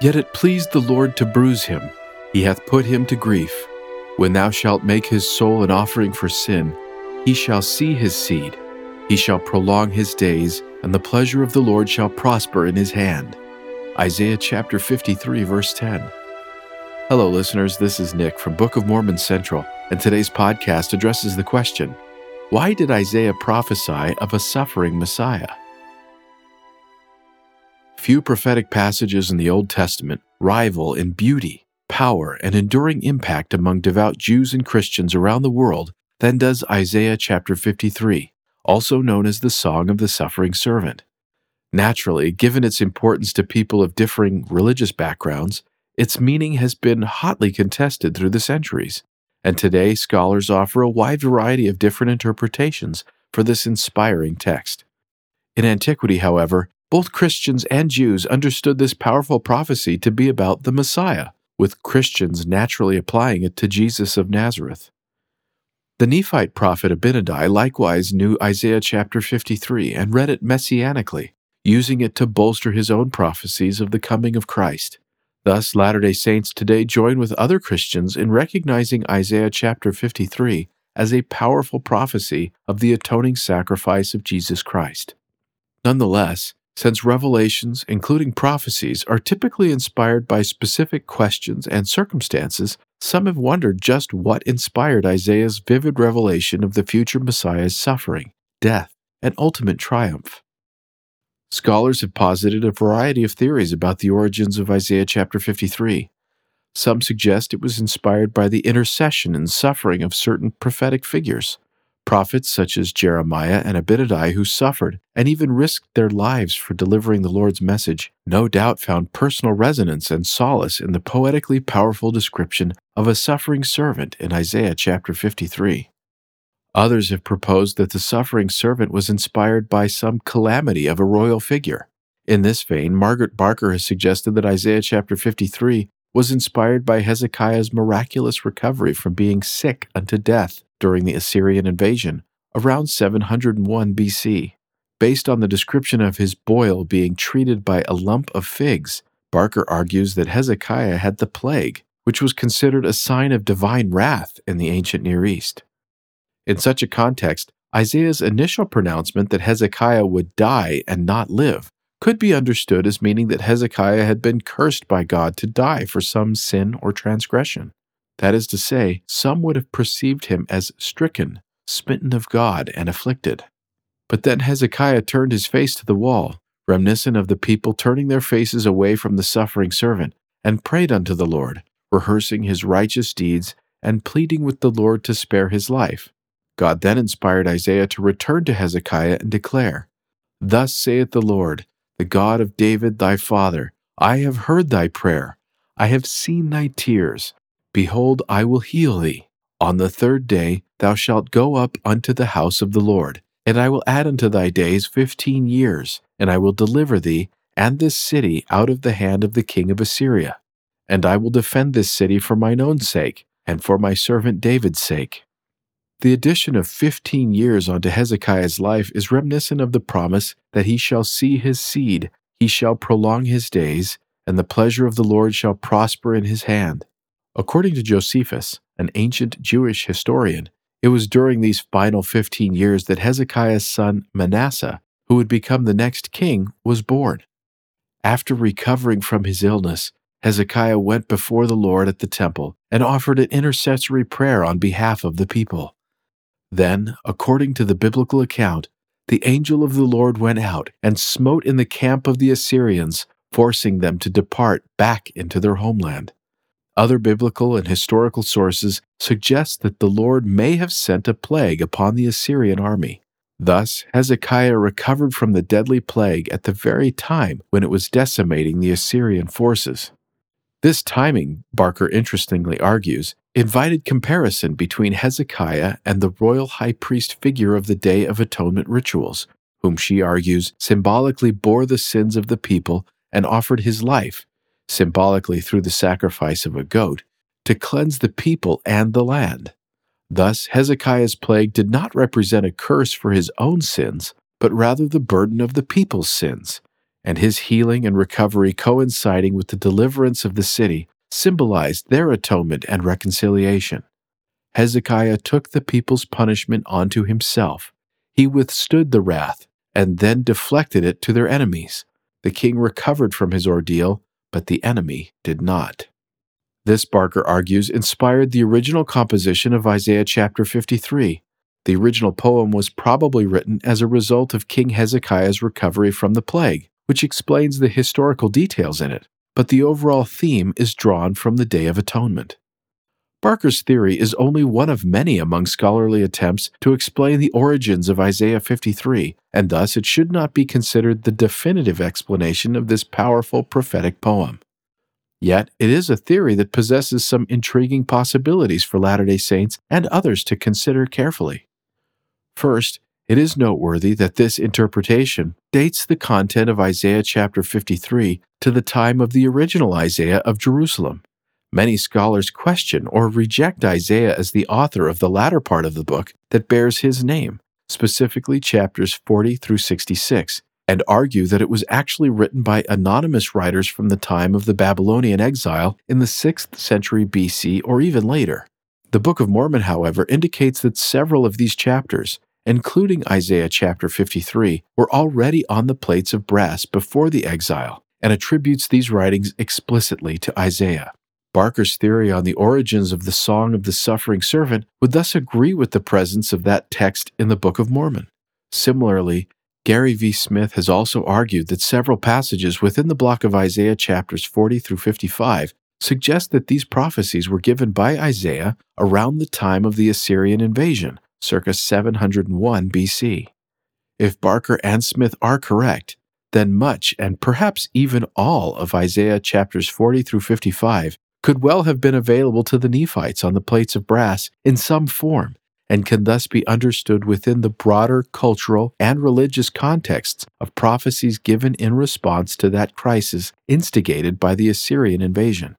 Yet it pleased the Lord to bruise him, he hath put him to grief. When thou shalt make his soul an offering for sin, he shall see his seed, he shall prolong his days, and the pleasure of the Lord shall prosper in his hand. Isaiah chapter 53, verse 10. Hello, listeners. This is Nick from Book of Mormon Central, and today's podcast addresses the question Why did Isaiah prophesy of a suffering Messiah? Few prophetic passages in the Old Testament rival in beauty, power, and enduring impact among devout Jews and Christians around the world than does Isaiah chapter 53, also known as the Song of the Suffering Servant. Naturally, given its importance to people of differing religious backgrounds, its meaning has been hotly contested through the centuries, and today scholars offer a wide variety of different interpretations for this inspiring text. In antiquity, however, both Christians and Jews understood this powerful prophecy to be about the Messiah, with Christians naturally applying it to Jesus of Nazareth. The Nephite prophet Abinadi likewise knew Isaiah chapter 53 and read it messianically, using it to bolster his own prophecies of the coming of Christ. Thus, Latter day Saints today join with other Christians in recognizing Isaiah chapter 53 as a powerful prophecy of the atoning sacrifice of Jesus Christ. Nonetheless, since revelations, including prophecies, are typically inspired by specific questions and circumstances, some have wondered just what inspired Isaiah's vivid revelation of the future Messiah's suffering, death, and ultimate triumph. Scholars have posited a variety of theories about the origins of Isaiah chapter 53. Some suggest it was inspired by the intercession and suffering of certain prophetic figures prophets such as Jeremiah and Abinadi who suffered and even risked their lives for delivering the Lord's message, no doubt found personal resonance and solace in the poetically powerful description of a suffering servant in Isaiah chapter 53. Others have proposed that the suffering servant was inspired by some calamity of a royal figure. In this vein, Margaret Barker has suggested that Isaiah chapter 53 was inspired by Hezekiah's miraculous recovery from being sick unto death during the Assyrian invasion around 701 BC. Based on the description of his boil being treated by a lump of figs, Barker argues that Hezekiah had the plague, which was considered a sign of divine wrath in the ancient Near East. In such a context, Isaiah's initial pronouncement that Hezekiah would die and not live could be understood as meaning that Hezekiah had been cursed by God to die for some sin or transgression. That is to say, some would have perceived him as stricken, smitten of God, and afflicted. But then Hezekiah turned his face to the wall, reminiscent of the people turning their faces away from the suffering servant, and prayed unto the Lord, rehearsing his righteous deeds and pleading with the Lord to spare his life. God then inspired Isaiah to return to Hezekiah and declare, Thus saith the Lord, the God of David thy father, I have heard thy prayer, I have seen thy tears, Behold, I will heal thee. On the third day thou shalt go up unto the house of the Lord, and I will add unto thy days fifteen years, and I will deliver thee and this city out of the hand of the king of Assyria. And I will defend this city for mine own sake, and for my servant David's sake. The addition of fifteen years unto Hezekiah's life is reminiscent of the promise that he shall see his seed, he shall prolong his days, and the pleasure of the Lord shall prosper in his hand. According to Josephus, an ancient Jewish historian, it was during these final 15 years that Hezekiah's son Manasseh, who would become the next king, was born. After recovering from his illness, Hezekiah went before the Lord at the temple and offered an intercessory prayer on behalf of the people. Then, according to the biblical account, the angel of the Lord went out and smote in the camp of the Assyrians, forcing them to depart back into their homeland. Other biblical and historical sources suggest that the Lord may have sent a plague upon the Assyrian army. Thus, Hezekiah recovered from the deadly plague at the very time when it was decimating the Assyrian forces. This timing, Barker interestingly argues, invited comparison between Hezekiah and the royal high priest figure of the Day of Atonement rituals, whom she argues symbolically bore the sins of the people and offered his life symbolically through the sacrifice of a goat, to cleanse the people and the land. Thus, Hezekiah's plague did not represent a curse for his own sins, but rather the burden of the people's sins. and his healing and recovery coinciding with the deliverance of the city symbolized their atonement and reconciliation. Hezekiah took the people's punishment onto himself. He withstood the wrath and then deflected it to their enemies. The king recovered from his ordeal, but the enemy did not. This, Barker argues, inspired the original composition of Isaiah chapter 53. The original poem was probably written as a result of King Hezekiah's recovery from the plague, which explains the historical details in it, but the overall theme is drawn from the Day of Atonement. Barker's theory is only one of many among scholarly attempts to explain the origins of Isaiah 53, and thus it should not be considered the definitive explanation of this powerful prophetic poem. Yet, it is a theory that possesses some intriguing possibilities for Latter day Saints and others to consider carefully. First, it is noteworthy that this interpretation dates the content of Isaiah chapter 53 to the time of the original Isaiah of Jerusalem. Many scholars question or reject Isaiah as the author of the latter part of the book that bears his name, specifically chapters 40 through 66, and argue that it was actually written by anonymous writers from the time of the Babylonian exile in the 6th century BC or even later. The Book of Mormon, however, indicates that several of these chapters, including Isaiah chapter 53, were already on the plates of brass before the exile and attributes these writings explicitly to Isaiah. Barker's theory on the origins of the Song of the Suffering Servant would thus agree with the presence of that text in the Book of Mormon. Similarly, Gary V. Smith has also argued that several passages within the block of Isaiah chapters 40 through 55 suggest that these prophecies were given by Isaiah around the time of the Assyrian invasion, circa 701 BC. If Barker and Smith are correct, then much and perhaps even all of Isaiah chapters 40 through 55 could well have been available to the Nephites on the plates of brass in some form, and can thus be understood within the broader cultural and religious contexts of prophecies given in response to that crisis instigated by the Assyrian invasion.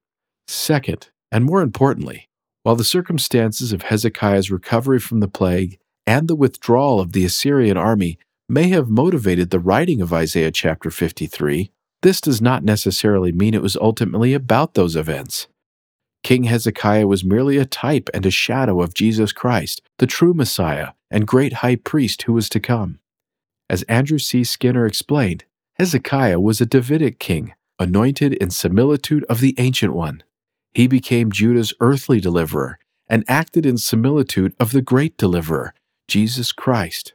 Second, and more importantly, while the circumstances of Hezekiah's recovery from the plague and the withdrawal of the Assyrian army may have motivated the writing of Isaiah chapter 53, this does not necessarily mean it was ultimately about those events. King Hezekiah was merely a type and a shadow of Jesus Christ, the true Messiah and great high priest who was to come. As Andrew C. Skinner explained, Hezekiah was a Davidic king, anointed in similitude of the Ancient One. He became Judah's earthly deliverer and acted in similitude of the great deliverer, Jesus Christ.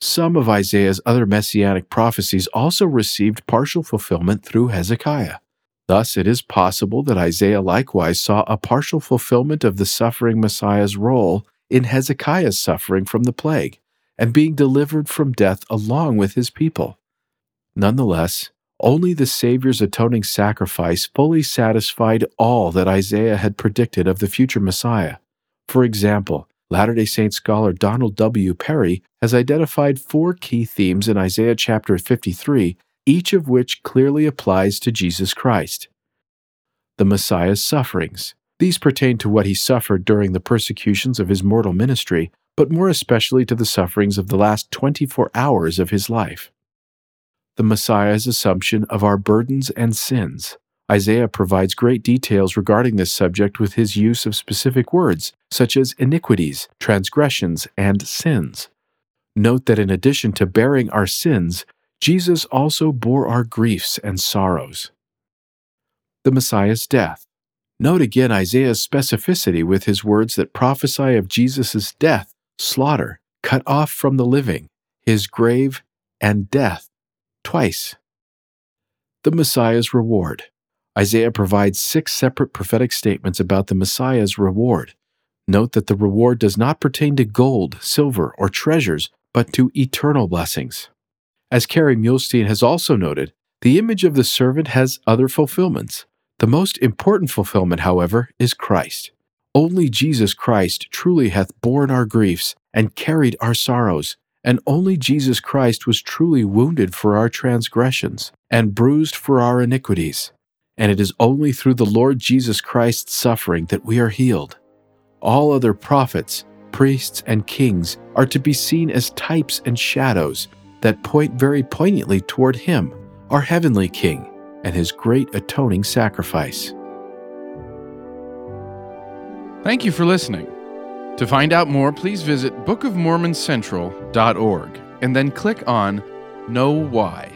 Some of Isaiah's other messianic prophecies also received partial fulfillment through Hezekiah. Thus, it is possible that Isaiah likewise saw a partial fulfillment of the suffering Messiah's role in Hezekiah's suffering from the plague and being delivered from death along with his people. Nonetheless, only the Savior's atoning sacrifice fully satisfied all that Isaiah had predicted of the future Messiah. For example, Latter day Saint scholar Donald W. Parry has identified four key themes in Isaiah chapter 53 each of which clearly applies to Jesus Christ. The Messiah's sufferings. These pertain to what he suffered during the persecutions of his mortal ministry, but more especially to the sufferings of the last 24 hours of his life. The Messiah's assumption of our burdens and sins. Isaiah provides great details regarding this subject with his use of specific words, such as iniquities, transgressions, and sins. Note that in addition to bearing our sins, Jesus also bore our griefs and sorrows. The Messiah's death. Note again Isaiah's specificity with his words that prophesy of Jesus' death, slaughter, cut off from the living, his grave, and death, twice. The Messiah's reward. Isaiah provides six separate prophetic statements about the Messiah's reward. Note that the reward does not pertain to gold, silver, or treasures, but to eternal blessings. As Kerry Muhlestein has also noted, the image of the servant has other fulfillments. The most important fulfillment, however, is Christ. Only Jesus Christ truly hath borne our griefs and carried our sorrows, and only Jesus Christ was truly wounded for our transgressions and bruised for our iniquities. And it is only through the Lord Jesus Christ's suffering that we are healed. All other prophets, priests, and kings are to be seen as types and shadows that point very poignantly toward Him, our heavenly King, and his great atoning sacrifice. Thank you for listening. To find out more, please visit bookofmormoncentral.org and then click on Know Why.